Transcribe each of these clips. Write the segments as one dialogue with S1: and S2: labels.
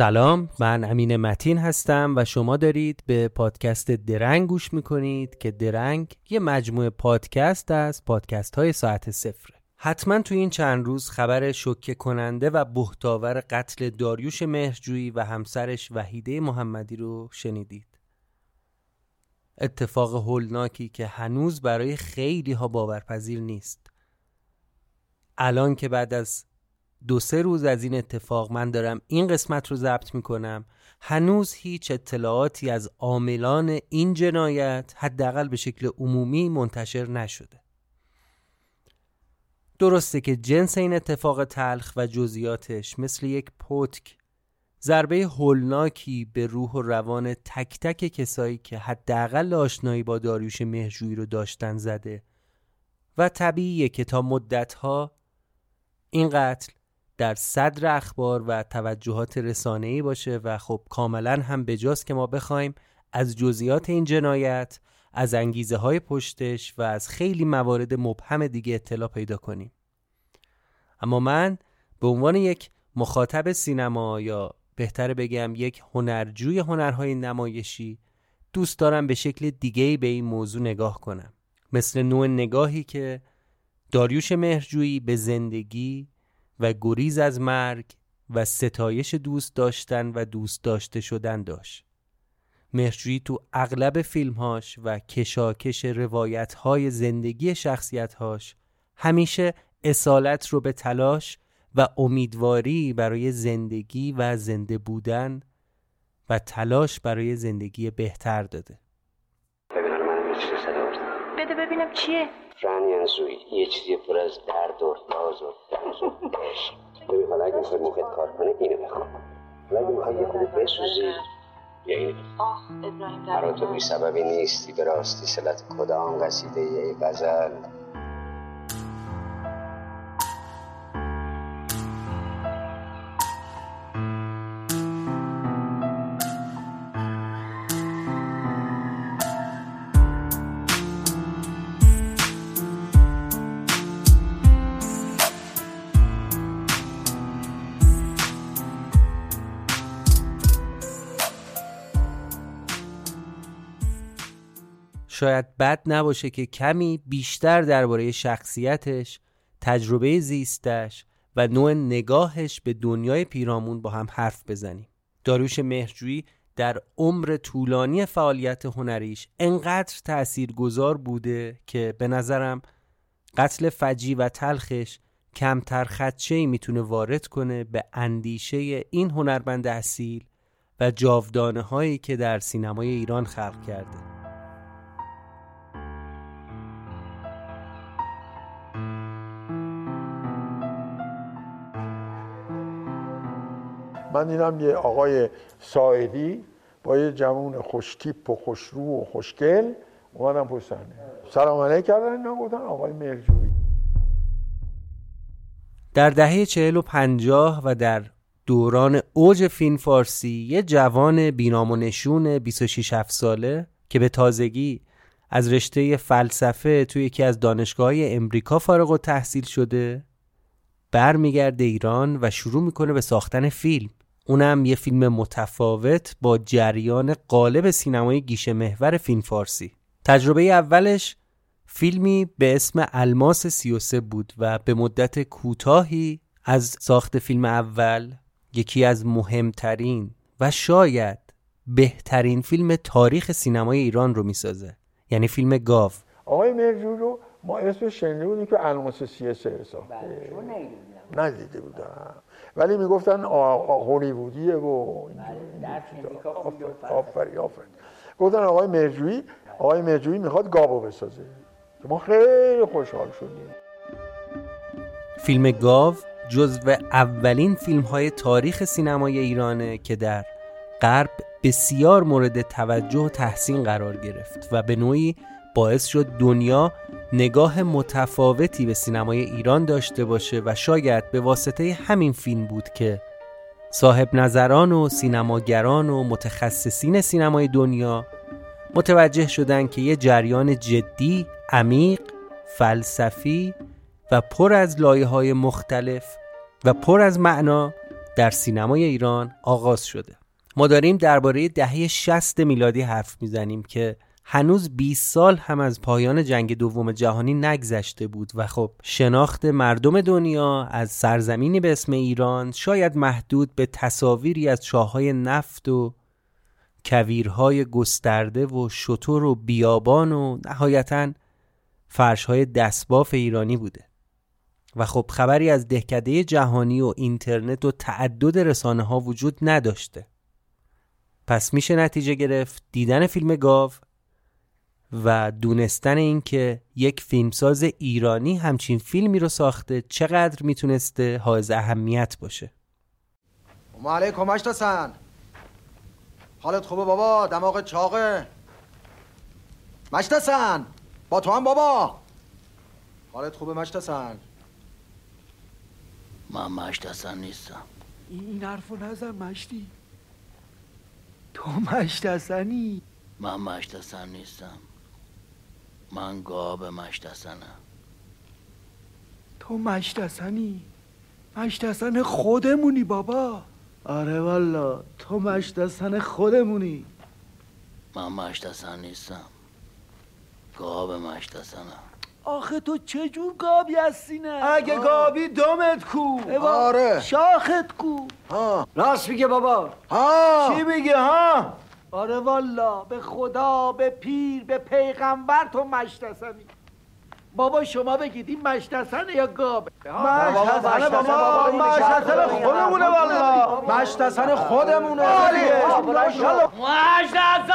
S1: سلام من امین متین هستم و شما دارید به پادکست درنگ گوش می‌کنید که درنگ یه مجموعه پادکست از پادکست های ساعت صفره. حتما تو این چند روز خبر شوکه کننده و بهتاور قتل داریوش مهرجویی و همسرش وحیده محمدی رو شنیدید. اتفاق هولناکی که هنوز برای خیلی ها باورپذیر نیست. الان که بعد از دو سه روز از این اتفاق من دارم این قسمت رو ضبط می‌کنم. هنوز هیچ اطلاعاتی از عاملان این جنایت حداقل به شکل عمومی منتشر نشده. درسته که جنس این اتفاق تلخ و جزئیاتش مثل یک پتک ضربه هولناکی به روح و روان تک تک کسایی که حداقل آشنایی با داریوش مهرجویی رو داشتن زده و طبیعیه که تا مدتها این قتل در صدر اخبار و توجهات رسانه‌ای باشه و خب کاملا هم بجاست که ما بخوایم از جزئیات این جنایت از انگیزه های پشتش و از خیلی موارد مبهم دیگه اطلاع پیدا کنیم. اما من به عنوان یک مخاطب سینما یا بهتر بگم یک هنرجوی هنرهای نمایشی دوست دارم به شکل دیگه به این موضوع نگاه کنم. مثل نوع نگاهی که داریوش مهرجویی به زندگی و گریز از مرگ و ستایش دوست داشتن و دوست داشته شدن داشت. مهرجویی تو اغلب فیلمهاش و کشاکش روایتهای زندگی شخصیتهاش همیشه اصالت رو به تلاش و امیدواری برای زندگی و زنده بودن و تلاش برای زندگی بهتر داده.
S2: ببین حالا منم یه چیزی صدا
S3: بده ببینم چیه.
S2: رنی انسوی یه چیزی پر از درد و راز و رمز و عشق. ببین حالا اگه می‌خوای موقعت کار کنه اینو بخواب. حالا اگه می‌خوای یه خود بسوزی یا اینو
S3: آه ابراهیم
S2: برا تو بی سببی نیستی به راستی سلت کدام قصیده ای غزل.
S1: شاید بد نباشه که کمی بیشتر درباره شخصیتش، تجربه زیستش و نوع نگاهش به دنیای پیرامون با هم حرف بزنیم. داروش مهرجویی در عمر طولانی فعالیت هنریش انقدر تأثیرگذار بوده که به نظرم قتل فجی و تلخش کمتر خدشه ای می‌تونه وارد کنه به اندیشه این هنرمند اصیل و جاودانه هایی که در سینمای ایران خلق کرده.
S4: من اینم یه آقای ساعدی با یه جوون خوشتیپ و خوشرو و خوشگل اومدم پشت صحنه. سلام علیک کردن اینا گفتن آقای مهرجویی.
S1: در دهه چهل و پنجاه و در دوران اوج فیلم فارسی یه جوان بینام و نشون 26 7 ساله که به تازگی از رشته فلسفه توی یکی از دانشگاه امریکا فارغ و تحصیل شده برمیگرده ایران و شروع می‌کنه به ساختن فیلم. اونم یه فیلم متفاوت با جریان قالب سینمای گیشه محور فیلم فارسی. تجربه اولش فیلمی به اسم الماس 33 بود و به مدت کوتاهی از ساخت فیلم اول یکی از مهمترین و شاید بهترین فیلم تاریخ سینمای ایران رو می‌سازه. یعنی فیلم گاو.
S4: آقای مرجو رو ما اسمش شنیده بودیم که الماس 33 ساخته. ندیده بودم. ولی می‌گفتن هولیوودیه و آفرین آفرین گفتن آقای مرجویی آقای مرجویی می‌خواد گاو بسازه. که ما خیلی خوشحال شدیم
S1: فیلم گاو جزو اولین فیلم های تاریخ سینمای ایرانه که در غرب بسیار مورد توجه و تحسین قرار گرفت و به نوعی باعث شد دنیا نگاه متفاوتی به سینمای ایران داشته باشه و شاید به واسطه همین فیلم بود که صاحب نظران و سینماگران و متخصصین سینمای دنیا متوجه شدن که یه جریان جدی، عمیق، فلسفی و پر از لایه های مختلف و پر از معنا در سینمای ایران آغاز شده. ما داریم درباره دهه 60 میلادی حرف می‌زنیم که هنوز 20 سال هم از پایان جنگ دوم جهانی نگذشته بود و خب شناخت مردم دنیا از سرزمینی به اسم ایران شاید محدود به تصاویری از شاههای نفت و کویرهای گسترده و شطور و بیابان و نهایتا فرشهای دستباف ایرانی بوده. و خب خبری از دهکده جهانی و اینترنت و تعدد رسانه ها وجود نداشته. پس میشه نتیجه گرفت دیدن فیلم گاو و دونستن اینکه یک فیلمساز ایرانی همچین فیلمی رو ساخته چقدر می‌تونسته حائز اهمیت باشه.
S5: علیکم سن حالت خوبه بابا؟ دماغ چاقه؟ سن با تو هم بابا. حالت خوبه مشتسن
S6: من مشتسن نیستم.
S7: این حرفو نزن مشتی. تو مشتسنی
S6: من مشتسن نیستم. من گاب مشتسنم.
S7: تو مشتسنی؟ مشتسن خودمونی بابا. آره والا تو مشتسن خودمونی.
S6: من مشتسن نیستم. گاب مشتسنم.
S7: آخه تو چه جور گابی هستی نه؟
S5: اگه گابی دمت کو.
S7: آره. شاخت کو.
S5: ها. راست میگه بابا.
S7: ها.
S5: چی میگه ها؟
S7: آره والا به خدا به پیر به پیغمبر تو مشتسمی بابا شما بگید این مشتسنه یا گابه
S5: مشتسنه بابا مشتسنه خودمونه والا مشتسنه خودمونه
S7: ماشاءالله
S6: مشتسن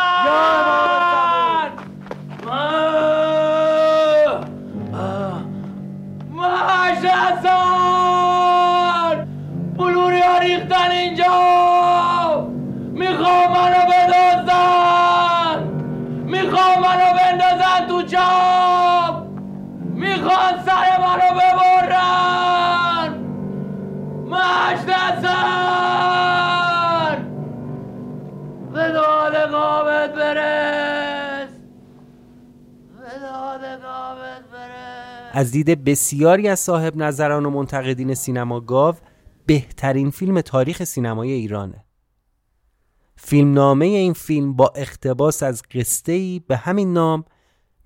S1: از دید بسیاری از صاحب نظران و منتقدین سینما گاو بهترین فیلم تاریخ سینمای ایرانه. فیلمنامه این فیلم با اقتباس از قصه به همین نام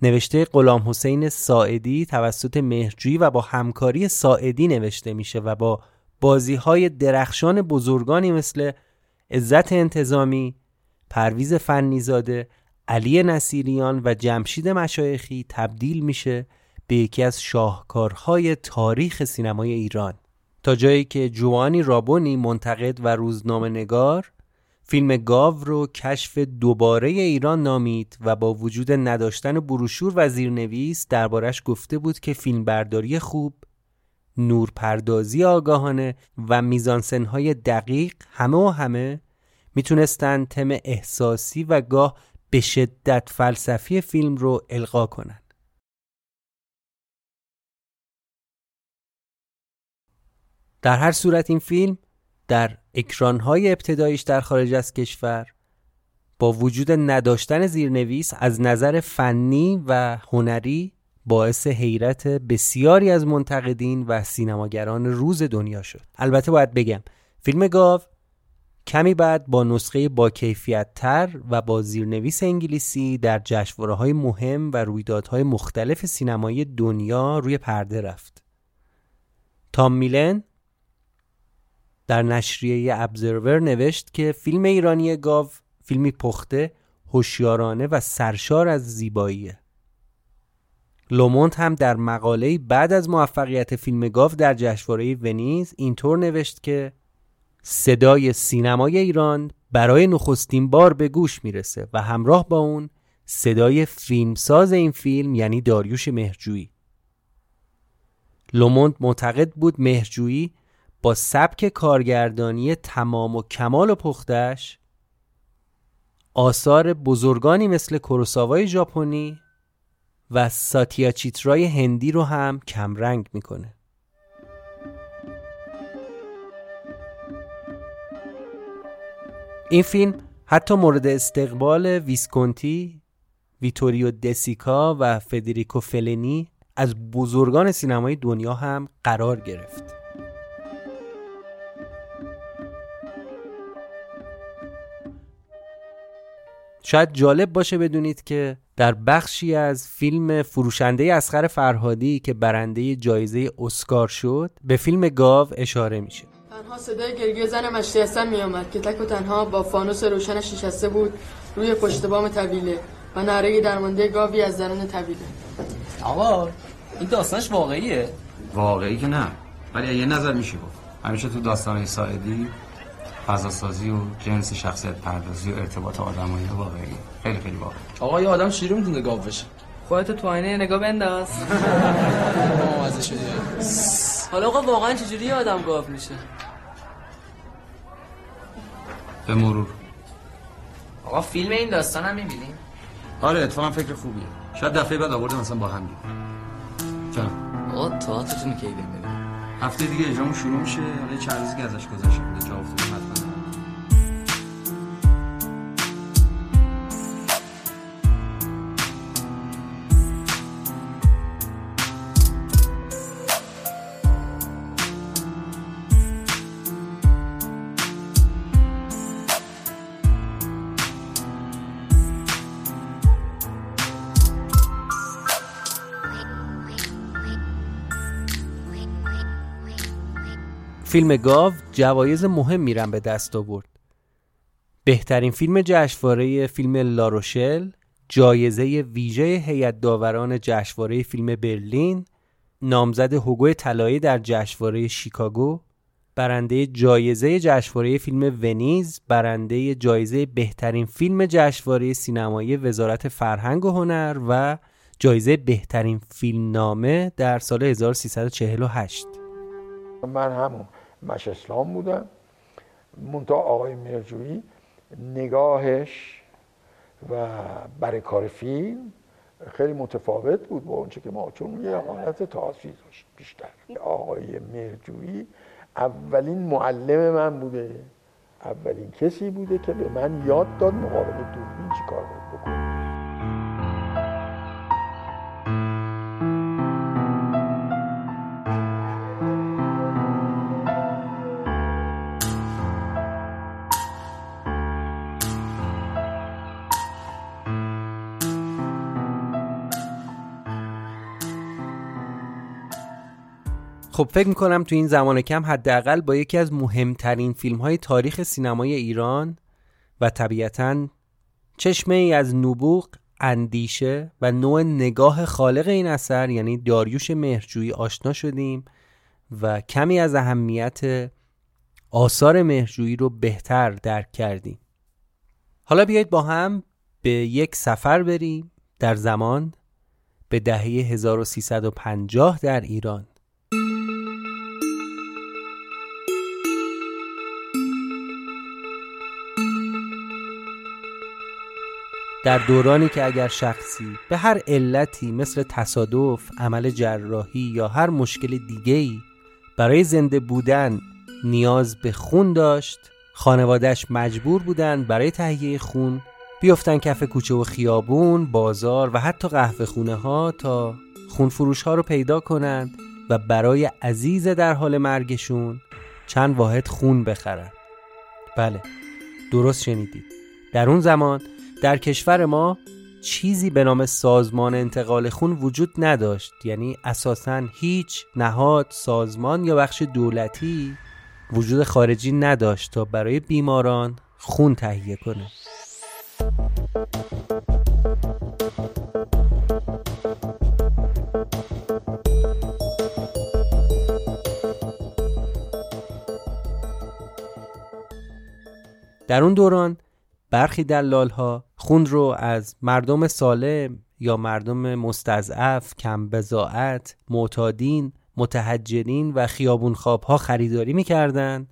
S1: نوشته غلام حسین ساعدی توسط مهرجویی و با همکاری ساعدی نوشته میشه و با بازی های درخشان بزرگانی مثل عزت انتظامی، پرویز فنیزاده، علی نصیریان و جمشید مشایخی تبدیل میشه به یکی از شاهکارهای تاریخ سینمای ایران. تا جایی که جوانی رابونی منتقد و روزنامه نگار فیلم گاو رو کشف دوباره ایران نامید و با وجود نداشتن بروشور و زیرنویس دربارش گفته بود که فیلمبرداری خوب نورپردازی آگاهانه و میزانسنهای دقیق همه و همه می‌تونستن تم احساسی و گاه به شدت فلسفی فیلم رو القا کنن در هر صورت این فیلم در اکرانهای ابتدایش در خارج از کشور با وجود نداشتن زیرنویس از نظر فنی و هنری باعث حیرت بسیاری از منتقدین و سینماگران روز دنیا شد. البته باید بگم فیلم گاو کمی بعد با نسخه با کیفیت تر و با زیرنویس انگلیسی در جشنواره های مهم و رویدادهای مختلف سینمایی دنیا روی پرده رفت. تام میلن در نشریه ابزرور نوشت که فیلم ایرانی گاو فیلمی پخته هوشیارانه و سرشار از زیباییه. لومونت هم در مقاله بعد از موفقیت فیلم گاو در جشنواره ونیز اینطور نوشت که صدای سینمای ایران برای نخستین بار به گوش می‌رسه و همراه با اون صدای فیلمساز این فیلم یعنی داریوش مهرجویی. لوموند معتقد بود مهرجویی با سبک کارگردانی تمام و کمال و پختش آثار بزرگانی مثل کوروساوای ژاپنی و ساتیا چیترای هندی رو هم کمرنگ می‌کنه این فیلم حتی مورد استقبال ویسکونتی، ویتوریو دسیکا و فدریکو فلنی از بزرگان سینمای دنیا هم قرار گرفت. شاید جالب باشه بدونید که در بخشی از فیلم فروشنده اسخر فرهادی که برنده جایزه اسکار شد به فیلم گاو اشاره میشه.
S8: تنها صدای گرگی زن مشتی هستن میامد که تک و تنها با فانوس روشنش نشسته بود روی پشت بام طویله و نره درمانده گاوی از درون طویله
S9: آقا این داستانش واقعیه؟
S10: واقعی که نه. ولی یه نظر میشه گفت. همیشه تو داستان ساعدی فضاسازی و جنس شخصیت پردازی و ارتباط آدمایی واقعی. خیلی خیلی واقعی.
S9: آقا یه آدم چجوری می‌تونه گاو بشه.
S8: خودتو تو آینه نگاه بنداز. حالا آقا واقعا چجوری یه آدم گاو میشه؟
S10: به مرور.
S9: آقا فیلم این داستان هم می‌بینیم
S10: آره اتفاقا فکر خوبیه. شاید دفعه بعد آورده مثلا با هم دیگه. جان
S9: آقا تئاترتون کی بریم
S10: هفته دیگه اجرامون شروع میشه. حالا چند روزی که ازش گذشته بوده جا افتاده
S1: فیلم گاو جوایز مهم میرن به دست آورد. بهترین فیلم جشنواره فیلم لاروشل جایزه ویژه هیئت داوران جشنواره فیلم برلین نامزد هوگو طلایی در جشنواره شیکاگو برنده جایزه جشنواره فیلم ونیز برنده جایزه بهترین فیلم جشنواره سینمایی وزارت فرهنگ و هنر و جایزه بهترین فیلم نامه در سال 1348
S4: من همون. مش اسلام بودم منتها آقای مرجویی نگاهش و برای کار فیلم خیلی متفاوت بود با اونچه که ما چون یه حالت تاثیر داشت بیشتر. آقای مرجویی اولین معلم من بوده. اولین کسی بوده که به من یاد داد مقابل دوربین چی کار باید بکنم
S1: خب فکر می‌کنم تو این زمان کم حداقل با یکی از مهمترین فیلم های تاریخ سینمای ایران و طبیعتا چشمه ای از نبوغ اندیشه و نوع نگاه خالق این اثر یعنی داریوش مهرجویی آشنا شدیم و کمی از اهمیت آثار مهرجویی رو بهتر درک کردیم. حالا بیایید با هم به یک سفر بریم در زمان به دهه 1350 در ایران. در دورانی که اگر شخصی به هر علتی مثل تصادف، عمل جراحی یا هر مشکل دیگه‌ای برای زنده بودن نیاز به خون داشت خانوادهش مجبور بودن برای تهیه خون بیفتن کف کوچه و خیابون، بازار و حتی قهوه خونه ها تا خون فروش ها رو پیدا کنند و برای عزیز در حال مرگشون چند واحد خون بخرن بله درست شنیدید. در اون زمان در کشور ما چیزی به نام سازمان انتقال خون وجود نداشت. یعنی اساسا هیچ نهاد سازمان یا بخش دولتی وجود خارجی نداشت تا برای بیماران خون تهیه کنه. در اون دوران برخی دلال ها خون رو از مردم سالم یا مردم مستضعف، کم بزاعت، معتادین، متحجرین و خیابون خواب ها خریداری می‌کردن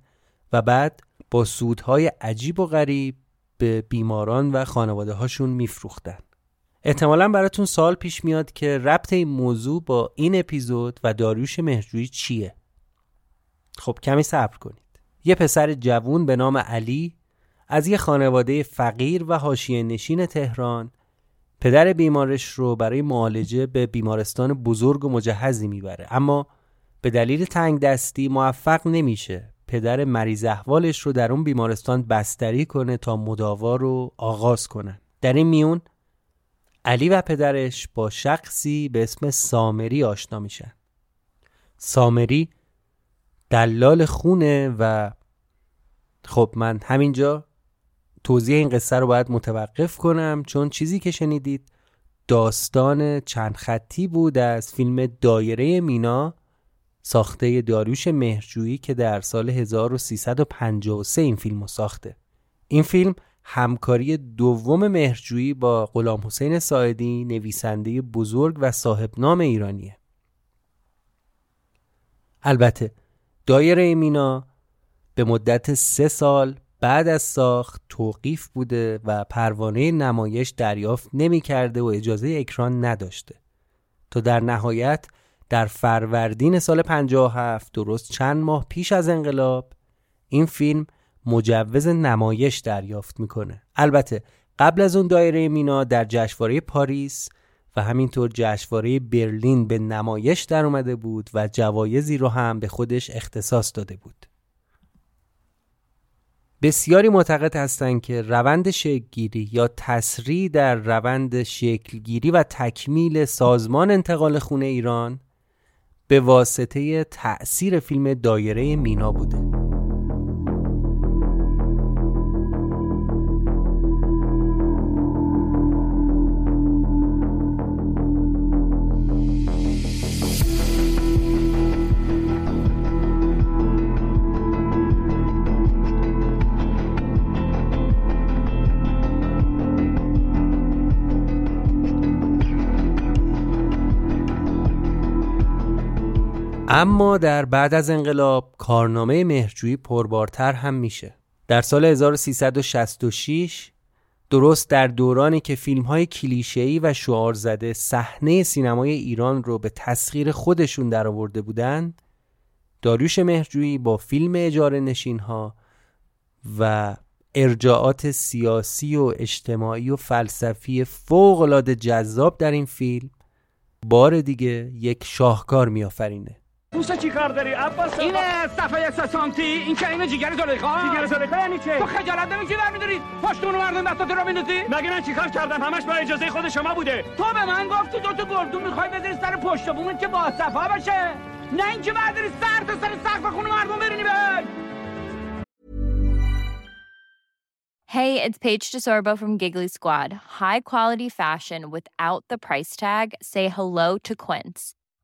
S1: و بعد با سودهای عجیب و غریب به بیماران و خانواده هاشون میفروختن. احتمالا براتون سال پیش میاد که ربط این موضوع با این اپیزود و داریوش مهرجویی چیه؟ خب کمی صبر کنید. یه پسر جوون به نام علی از یه خانواده فقیر و حاشیه نشین تهران پدر بیمارش رو برای معالجه به بیمارستان بزرگ و مجهزی می‌بره. اما به دلیل تنگ دستی موفق نمیشه پدر مریض احوالش رو در اون بیمارستان بستری کنه تا مداوا رو آغاز کنن در این میون علی و پدرش با شخصی به اسم سامری آشنا میشن. سامری دلال خونه و خب من همینجا توضیح این قصه رو باید متوقف کنم چون چیزی که شنیدید داستان چند خطی بود از فیلم دایره مینا ساخته داریوش مهرجویی که در سال 1353 این فیلم رو ساخته. این فیلم همکاری دوم مهرجویی با غلام حسین ساعدی نویسنده بزرگ و صاحب نام ایرانیه. البته دایره مینا به مدت سه سال بعد از ساخت توقیف بوده و پروانه نمایش دریافت نمی کرده و اجازه اکران نداشته. تا در نهایت در فروردین سال 57 درست چند ماه پیش از انقلاب این فیلم مجوز نمایش دریافت می‌کنه. البته قبل از اون دایره مینا در جشنواره پاریس و همینطور جشنواره برلین به نمایش در اومده بود و جوایزی رو هم به خودش اختصاص داده بود. بسیاری معتقد هستند که روند شکلگیری یا تسریع در روند شکلگیری و تکمیل سازمان انتقال خونه ایران به واسطه تأثیر فیلم دایره مینا بوده. اما در بعد از انقلاب کارنامه مهرجویی پربارتر هم میشه. در سال 1366 درست در دورانی که فیلم های کلیشه‌ای و شعار زده صحنه سینمای ایران رو به تسخیر خودشون درآورده بودند داریوش مهرجویی با فیلم اجاره نشین ها و ارجاعات سیاسی و اجتماعی و فلسفی فوق العاده جذاب در این فیلم بار دیگه یک شاهکار میآفرینه.
S11: پوست چی کار داری عباس؟ اینه صفحه سه سانتی این که اینه جیگر زلیخا جیگر زلیخا یعنی چه تو خجالت نمی‌کشی برمیداری؟ پشتون مردم دستات رو میندازی؟ مگه من چیکار کردم؟ همش با اجازه خود شما بوده. تو به من گفتی دو تا گردون می‌خوای بذاری سر پشت بومت که با صفا باشه نه اینکه برداری سر تا سر سقف خونه مردم برینی به
S12: Hey, it's Paige DeSorbo from Giggly Squad. High quality fashion without the price tag. Say hello to Quince.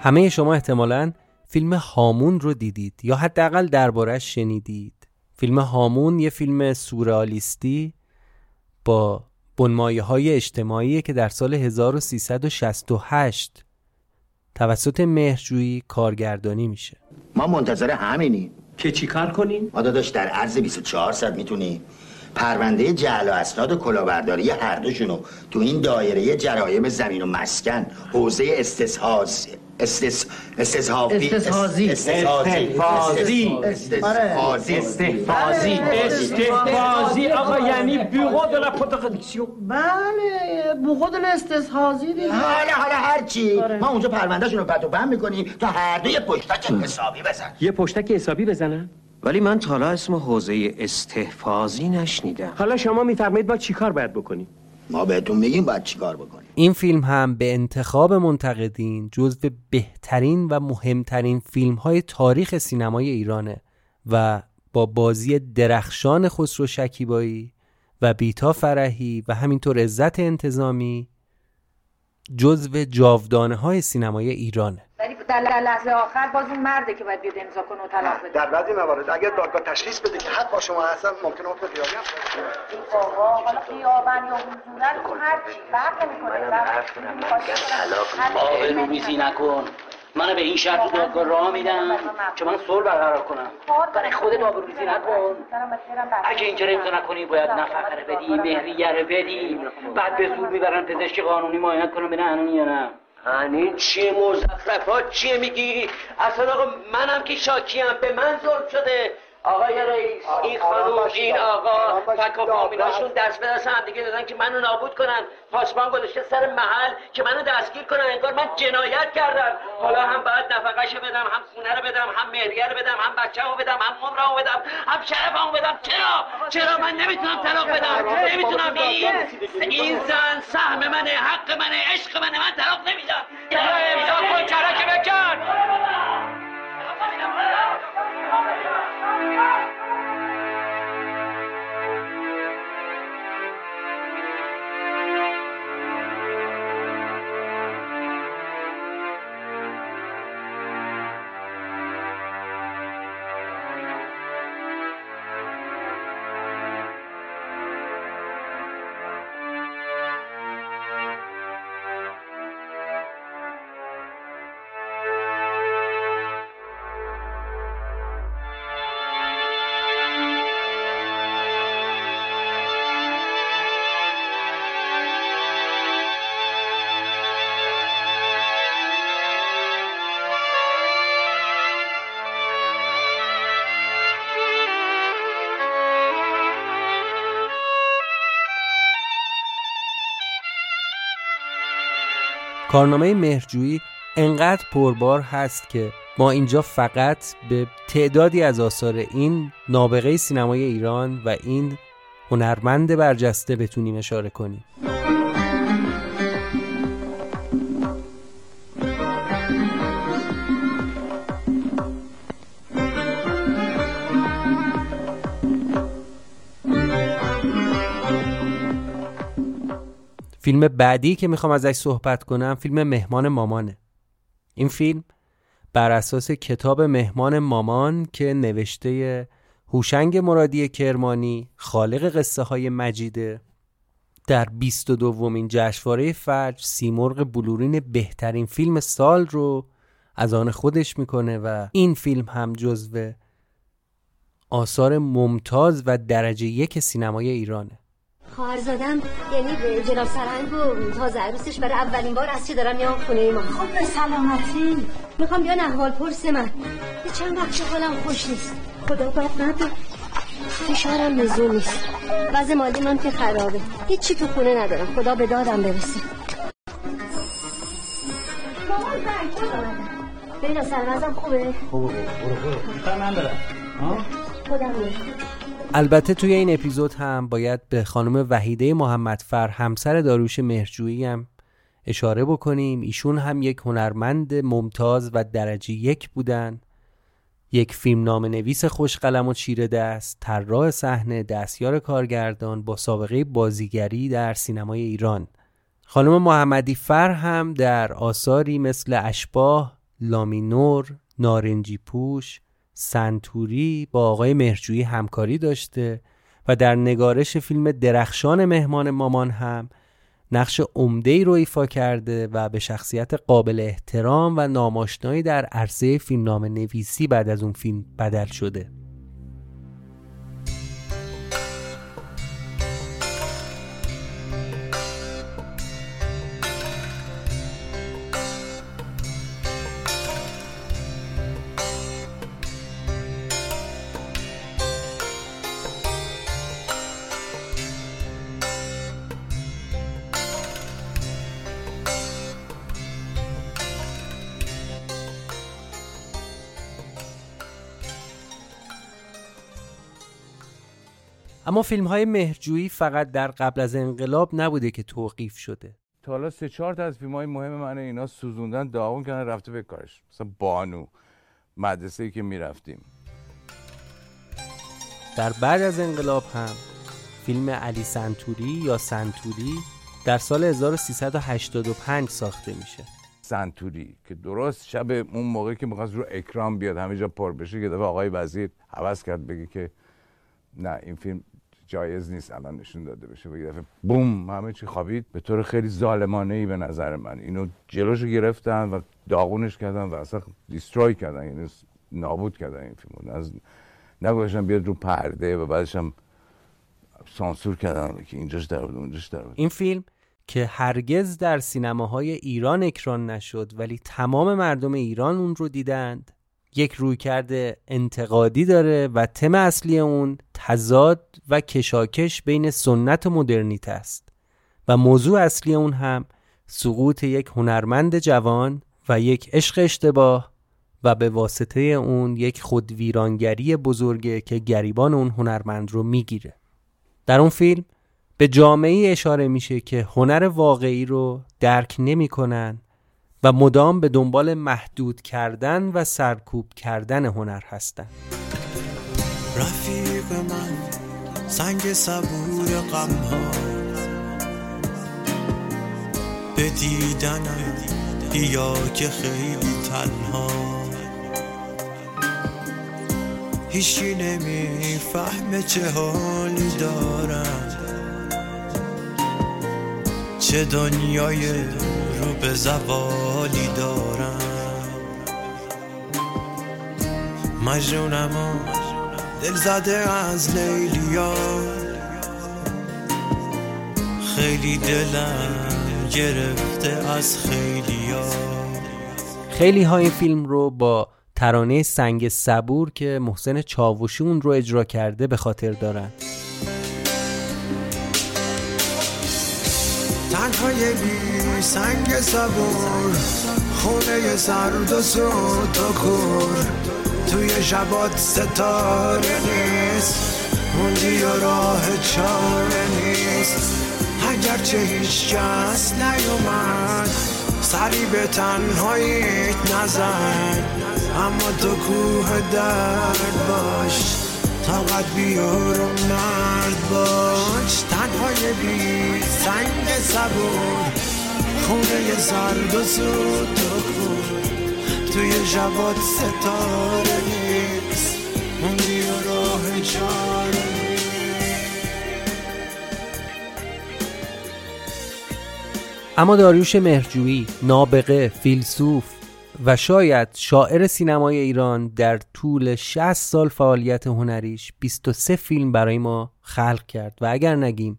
S1: همه شما احتمالا فیلم هامون رو دیدید یا حداقل دربارهش شنیدید. فیلم هامون یه فیلم سورئالیستی با بنمایه های اجتماعی که در سال 1368 توسط مهرجویی کارگردانی میشه.
S13: ما منتظر همینیم.
S14: که چیکار کنیم؟
S13: ما داداش در عرض 24 ساعت می‌تونی پرونده جعل و اسناد و کلاهبرداری هر دوشونو تو این دایره جرایم زمین و مسکن حوزه استصحاز استس
S14: استسهازی. استفازی
S13: استسهازی.
S14: استفازی استفازی آقا یعنی de la protection
S15: بله. بوقود استسهازی دیگه.
S13: حالا حالا هرچی ما اونجا پروندهشون رو پت و پن می‌کنیم تا هر دوی پشتک حسابی بزن
S14: یه پشتک حسابی بزنن؟
S2: ولی من تا حالا اسم حوزه استحفاظی نشنیدم.
S14: حالا شما میفرمایید با چیکار باید بکنیم؟
S13: ما بهتون میگیم باید چیکار بکنیم.
S1: این فیلم هم به انتخاب منتقدین جزو بهترین و مهمترین فیلم های تاریخ سینمای ایرانه و با بازی درخشان خسرو شکیبایی و بیتا فرحی و همینطور عزت انتظامی جزو جاودانه های سینمای ایرانه.
S3: در لحظه آخر باز اون مرده که باید بیاد امضا کنه و طلاق بده.
S16: در بعضی موارد اگر دادگاه تشخیص بده که حق با شما هستن ممکنه حکم خیابی هم
S3: این بابا حالا خیابن یا حضورن هر چی فرق نمی‌کنه.
S17: آبروریزی نکن. منو به این شرط تو دادگاه راه میدم که من صلح برقرار کنم. برای خودت آبروریزی نکن. اگه این رو نکنی باید نفقه رو بدی مهریه رو بدی. بعد به زور می‌برن پزشک قانونی معاینت کنم ببینن یا نه.
S2: این چیه مزخرفات چیه میگی؟ اصلا آقا منم که شاکیم به من ظلم شده. آقای رئیس این خانوم این آقا فک و فامیلاشون دست به دست هم دیگه دادن که منو نابود کنن. پاسبان گذاشته سر محل که منو دستگیر کنن. انگار من جنایت کردم. حالا هم باید نفقهشو بدم هم خونه رو بدم هم مهریه رو بدم هم بچه‌مو بدم هم عمرمو بدم هم شرفمو بدم. چرا؟ چرا من نمی‌تونم طلاق بدم؟ نمی‌تونم این این زن سهم منه حق منه عشق منه. من طلاق نمیدم. امضا کن چرا که بکن. Hallelujah!
S1: کارنامه مهرجویی انقدر پربار هست که ما اینجا فقط به تعدادی از آثار این نابغه سینمای ایران و این هنرمند برجسته بتونیم اشاره کنیم. فیلم بعدی که می‌خوام ازش صحبت کنم فیلم مهمان مامانه. این فیلم بر اساس کتاب مهمان مامان که نوشته هوشنگ مرادی کرمانی خالق قصه های مجیده در 22 دومین جشنواره فجر سیمرغ بلورین بهترین فیلم سال رو از آن خودش می‌کنه و این فیلم هم جزو آثار ممتاز و درجه یک سینمای ایرانه.
S18: خواهرزادم یعنی به جناب سرنگ و تازه عروسش برای اولین بار از چی دارن میان خونه ما
S3: خب به سلامتی.
S18: می‌خوام بیان احوال پرس من. به چند وقت حالم خوش نیست. خدا باید نداره فشارم نزول نیست. وضع مالی من که خرابه. هیچی تو خونه ندارم. خدا به دادم برسه. ببینم سرمزم خوبه؟
S10: خوبه خوبه من برم
S18: خدا
S1: البته توی این اپیزود هم باید به خانم وحیده محمدفر همسر داروش مهرجویی هم اشاره بکنیم. ایشون هم یک هنرمند ممتاز و درجه یک بودن. یک فیلم نام نویس خوش قلم و چیره دست طراح صحنه دستیار کارگردان با سابقه بازیگری در سینمای ایران. خانم محمدی فر هم در آثاری مثل اشباه لامینور نارنجی پوش سنتوری با آقای مهرجویی همکاری داشته و در نگارش فیلم درخشان مهمان مامان هم نقش عمده ای رو ایفا کرده و به شخصیت قابل احترام و ناماشنایی در عرصه فیلمنامه نویسی بعد از اون فیلم بدل شده. فیلم های مهرجویی فقط در قبل از انقلاب نبوده که توقیف شده.
S19: تا حالا سه چهار تا از فیلم های مهم من اینا سوزوندن داغون کردن رفته به کارش. مثلا بانو مدرسه که می‌رفتیم.
S1: در بعد از انقلاب هم فیلم علی سنتوری یا سنتوری در سال 1385 ساخته میشه.
S19: سنتوری که درست شب اون موقع که می‌خواست رو اکرام بیاد همه جا پر بشه که دفعه آقای وزیر حوض کرد بگه که نه این فیلم جایز نیست الان نشون داده بشه. و یه دفعه بوم همه چی خوابید. به طور خیلی ظالمانه ای به نظر من. اینو جلوشو گرفتن و داغونش کردن و اصلا دیستروی کردن. یعنی نابود کردن این فیلمو. از نگوشن بیاد رو پرده و بعدش هم سانسور کردن که اینجاش در بود اونجاش در بود.
S1: این فیلم که هرگز در سینماهای ایران اکران نشد ولی تمام مردم ایران اون رو دیدند. یک رویکرد انتقادی داره و تم اصلی اون تضاد و کشاکش بین سنت و مدرنیته است. و موضوع اصلی اون هم سقوط یک هنرمند جوان و یک عشق اشتباه و به واسطه اون یک خودویرانگری بزرگه که گریبان اون هنرمند رو می‌گیره. در اون فیلم به جامعه اشاره میشه که هنر واقعی رو درک نمی‌کنن و مدام به دنبال محدود کردن و سرکوب کردن هنر هستند.
S20: رفیق من سنگ صبور غم ها به دیدنم بیا که خیلی تنها. هیچی نمی‌فهمه چه حالی دارم. چه دنیای رو به زوالی دارم. مجنونم و دل زده از لیلیا خیلی دلم گرفته از خیلیا
S1: خیلی ها این فیلم رو با ترانه سنگ صبور که محسن چاوشی اون رو اجرا کرده به خاطر دارن.
S20: تنهای بی سنگ صبور خونه سرد و سود و کور. توی شبات ستاره نیست موندی و راه چاره نیست. اگرچه هیچ کس نیومد سری به تنهاییت نزد. اما تو کوه درد باش. طاقت بیار و مرد باش. تنهای بی سنگ صبور خونه سرد و سود و کور توی شبات ستاره نیست. موندی و راه چاره
S1: اما داریوش مهرجویی نابغه فیلسوف و شاید شاعر سینمای ایران در طول 60 سال فعالیت هنریش 23 فیلم برای ما خلق کرد و اگر نگیم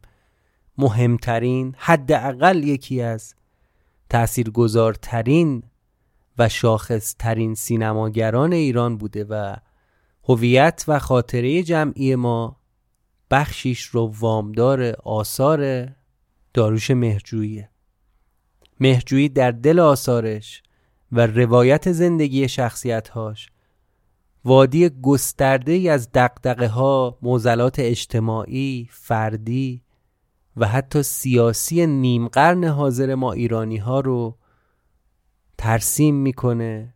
S1: مهمترین حداقل یکی از تاثیرگذارترین و شاخصترین سینماگران ایران بوده و هویت و خاطره جمعی ما بخشیش رو وامدار آثار داروش مهرجویی در دل آثارش و روایت زندگی شخصیتهاش. وادی گسترده ای از دقدقه ها، موزلات اجتماعی، فردی و حتی سیاسی نیم قرن حاضر ما ایرانی ها رو ترسیم می‌کنه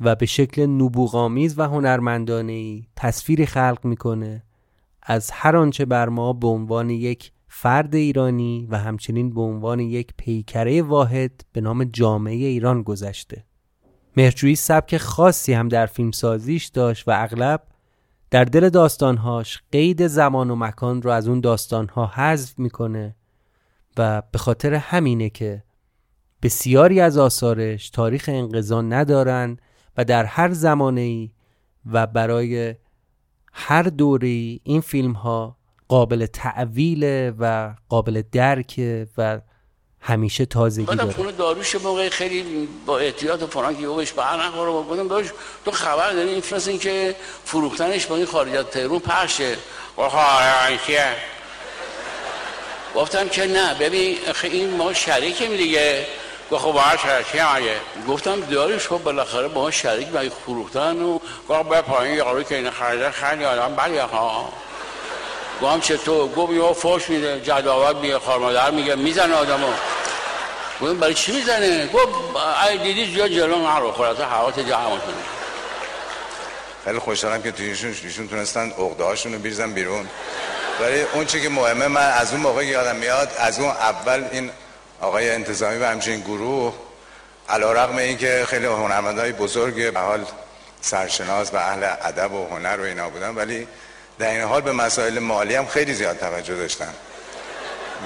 S1: و به شکل نبوغامیز و هنرمندانه ای تصویری خلق می‌کنه از هر آنچه بر ما به عنوان یک فرد ایرانی و همچنین به عنوان یک پیکره واحد به نام جامعه ایران گذشته. مهرجویی سبک خاصی هم در فیلم سازیش داشت و اغلب در دل داستانهاش قید زمان و مکان رو از اون داستانها حذف می‌کنه و به خاطر همینه که بسیاری از آثارش تاریخ انقضا ندارن و در هر زمانه ای و برای هر دوره این فیلم ها قابل تعویل و قابل درک و همیشه تازگی داره.
S17: خونه داروش موقع خیلی با احتیاط و فلان که بهش بر نخوره با گفتم داروش تو خبر داری؟ این فیلم این که فروختنش با این خارجات تهرون پخشه. چیه؟ گفتم که نه ببین این ما شریکیم دیگه. گفت خب باید شریکی مگه گفتم داروش خب بالاخره با ما شریک مگه فروختن و گفت به پایین یارو که این خریده خیلی آدم بلیه ها گفتم چطور گفت یه فوش میده جداوت میگه خارمادر میگه می‌زنه آدمو. گفتم برای چی می‌زنه؟ گفت ای دیدی زیاد جلو نرو خلاصه حوات کنه
S19: خیلی خوشحالم که تویشون ایشون تونستن عقده هاشون رو بریزن بیرون. ولی اون چی که مهمه من از اون موقع یادم میاد از اون اول این آقای انتظامی و همچنین گروه علا رقم این که خیلی هنرمندهای بزرگ به حال سرشناس و اهل ادب و هنر و اینا بودن ولی در این حال به مسائل مالی هم خیلی زیاد توجه داشتن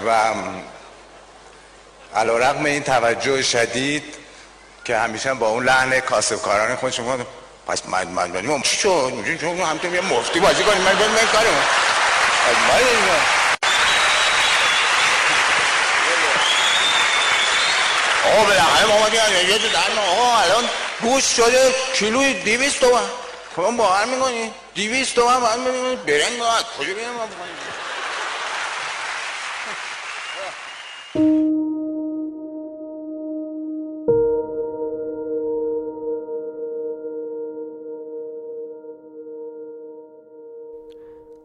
S19: و علا رقم این توجه شدید که همیشه با اون لحن کاسبکاران خودشون گفتن پس من من من چی شد؟ میگه چون همتون یه مفتی بازی کنیم. من من کارم آقا بالاخره ما اومدیم. یه آقا الان گوش شده کیلوی دیویست تومن. خب باور می‌کنی دیویست تومن باید ببینید برنگ باید کجا بیرم بکنیم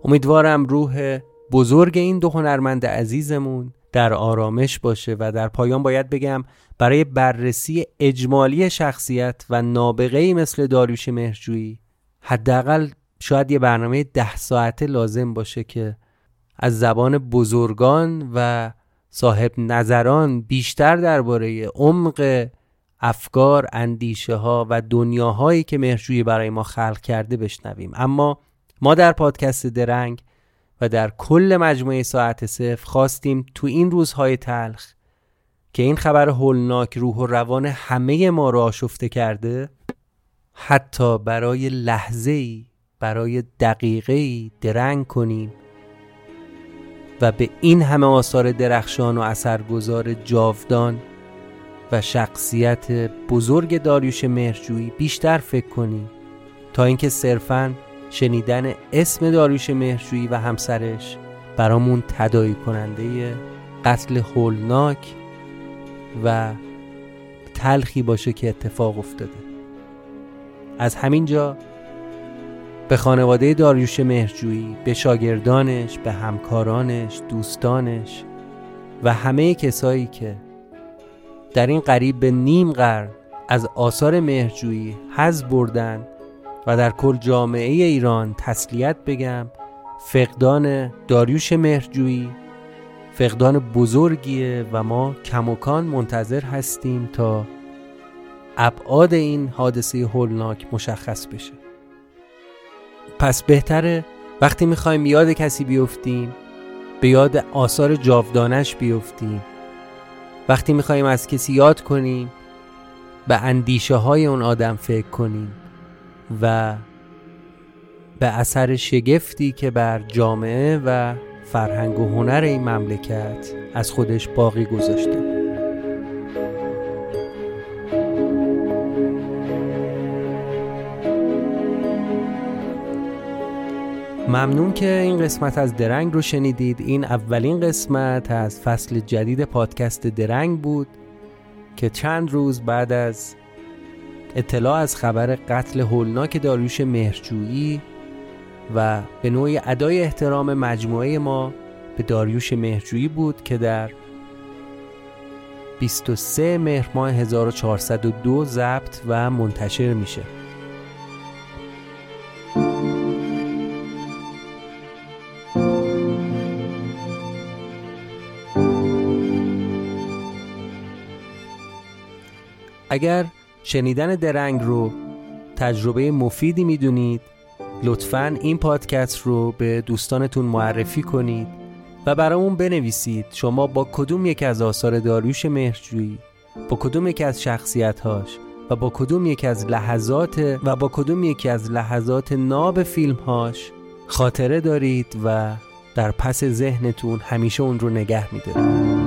S1: امیدوارم روح بزرگ این دو هنرمند عزیزمون در آرامش باشه و در پایان باید بگم برای بررسی اجمالی شخصیت و نابغه‌ای مثل داریوش مهرجویی حداقل شاید یه برنامه ده ساعته لازم باشه که از زبان بزرگان و صاحب نظران بیشتر درباره عمق افکار، اندیشه ها و دنیاهایی که مهرجویی برای ما خلق کرده بشنویم. اما ما در پادکست درنگ و در کل مجموعه ساعت صفر خواستیم تو این روزهای تلخ که این خبر هولناک روح و روان همه ما را آشفته کرده حتی برای لحظه ای برای دقیقه ای درنگ کنیم و به این همه آثار درخشان و اثرگذار جاودان و شخصیت بزرگ داریوش مهرجویی بیشتر فکر کنیم. تا اینکه صرفاً شنیدن اسم داریوش مهرجویی و همسرش برامون تدایی کننده قتل هولناک و تلخی باشه که اتفاق افتاده. از همین جا به خانواده داریوش مهرجویی به شاگردانش به همکارانش دوستانش و همه کسایی که در این قریب به نیم قرن از آثار مهرجویی حز بردن و در کل جامعه ایران تسلیت بگم فقدان داریوش مهرجویی فقدان بزرگیه و ما کموکان منتظر هستیم تا ابعاد این حادثه هولناک مشخص بشه. پس بهتره وقتی می‌خوایم یاد کسی بیفتیم به یاد آثار جاودانش بیفتیم. وقتی می‌خوایم از کسی یاد کنیم به اندیشه های اون آدم فکر کنیم و به اثر شگفتی که بر جامعه و فرهنگ و هنر این مملکت از خودش باقی گذاشته. ممنون که این قسمت از درنگ رو شنیدید. این اولین قسمت از فصل جدید پادکست درنگ بود که چند روز بعد از اطلاع از خبر قتل هولناک داریوش مهرجویی و به نوعی ادای احترام مجموعه ما به داریوش مهرجویی بود که در 23 مهر ماه 1402 ضبط و منتشر میشه. اگر شنیدن درنگ رو تجربه مفیدی می‌دونید لطفا این پادکست رو به دوستانتون معرفی کنید و برامون بنویسید شما با کدوم یک از آثار داریوش مهرجویی با کدوم یک از شخصیتهاش و با کدوم یک از لحظات و با کدوم یکی از لحظات ناب فیلمهاش خاطره دارید و در پس ذهنتون همیشه اون رو نگه میدارید.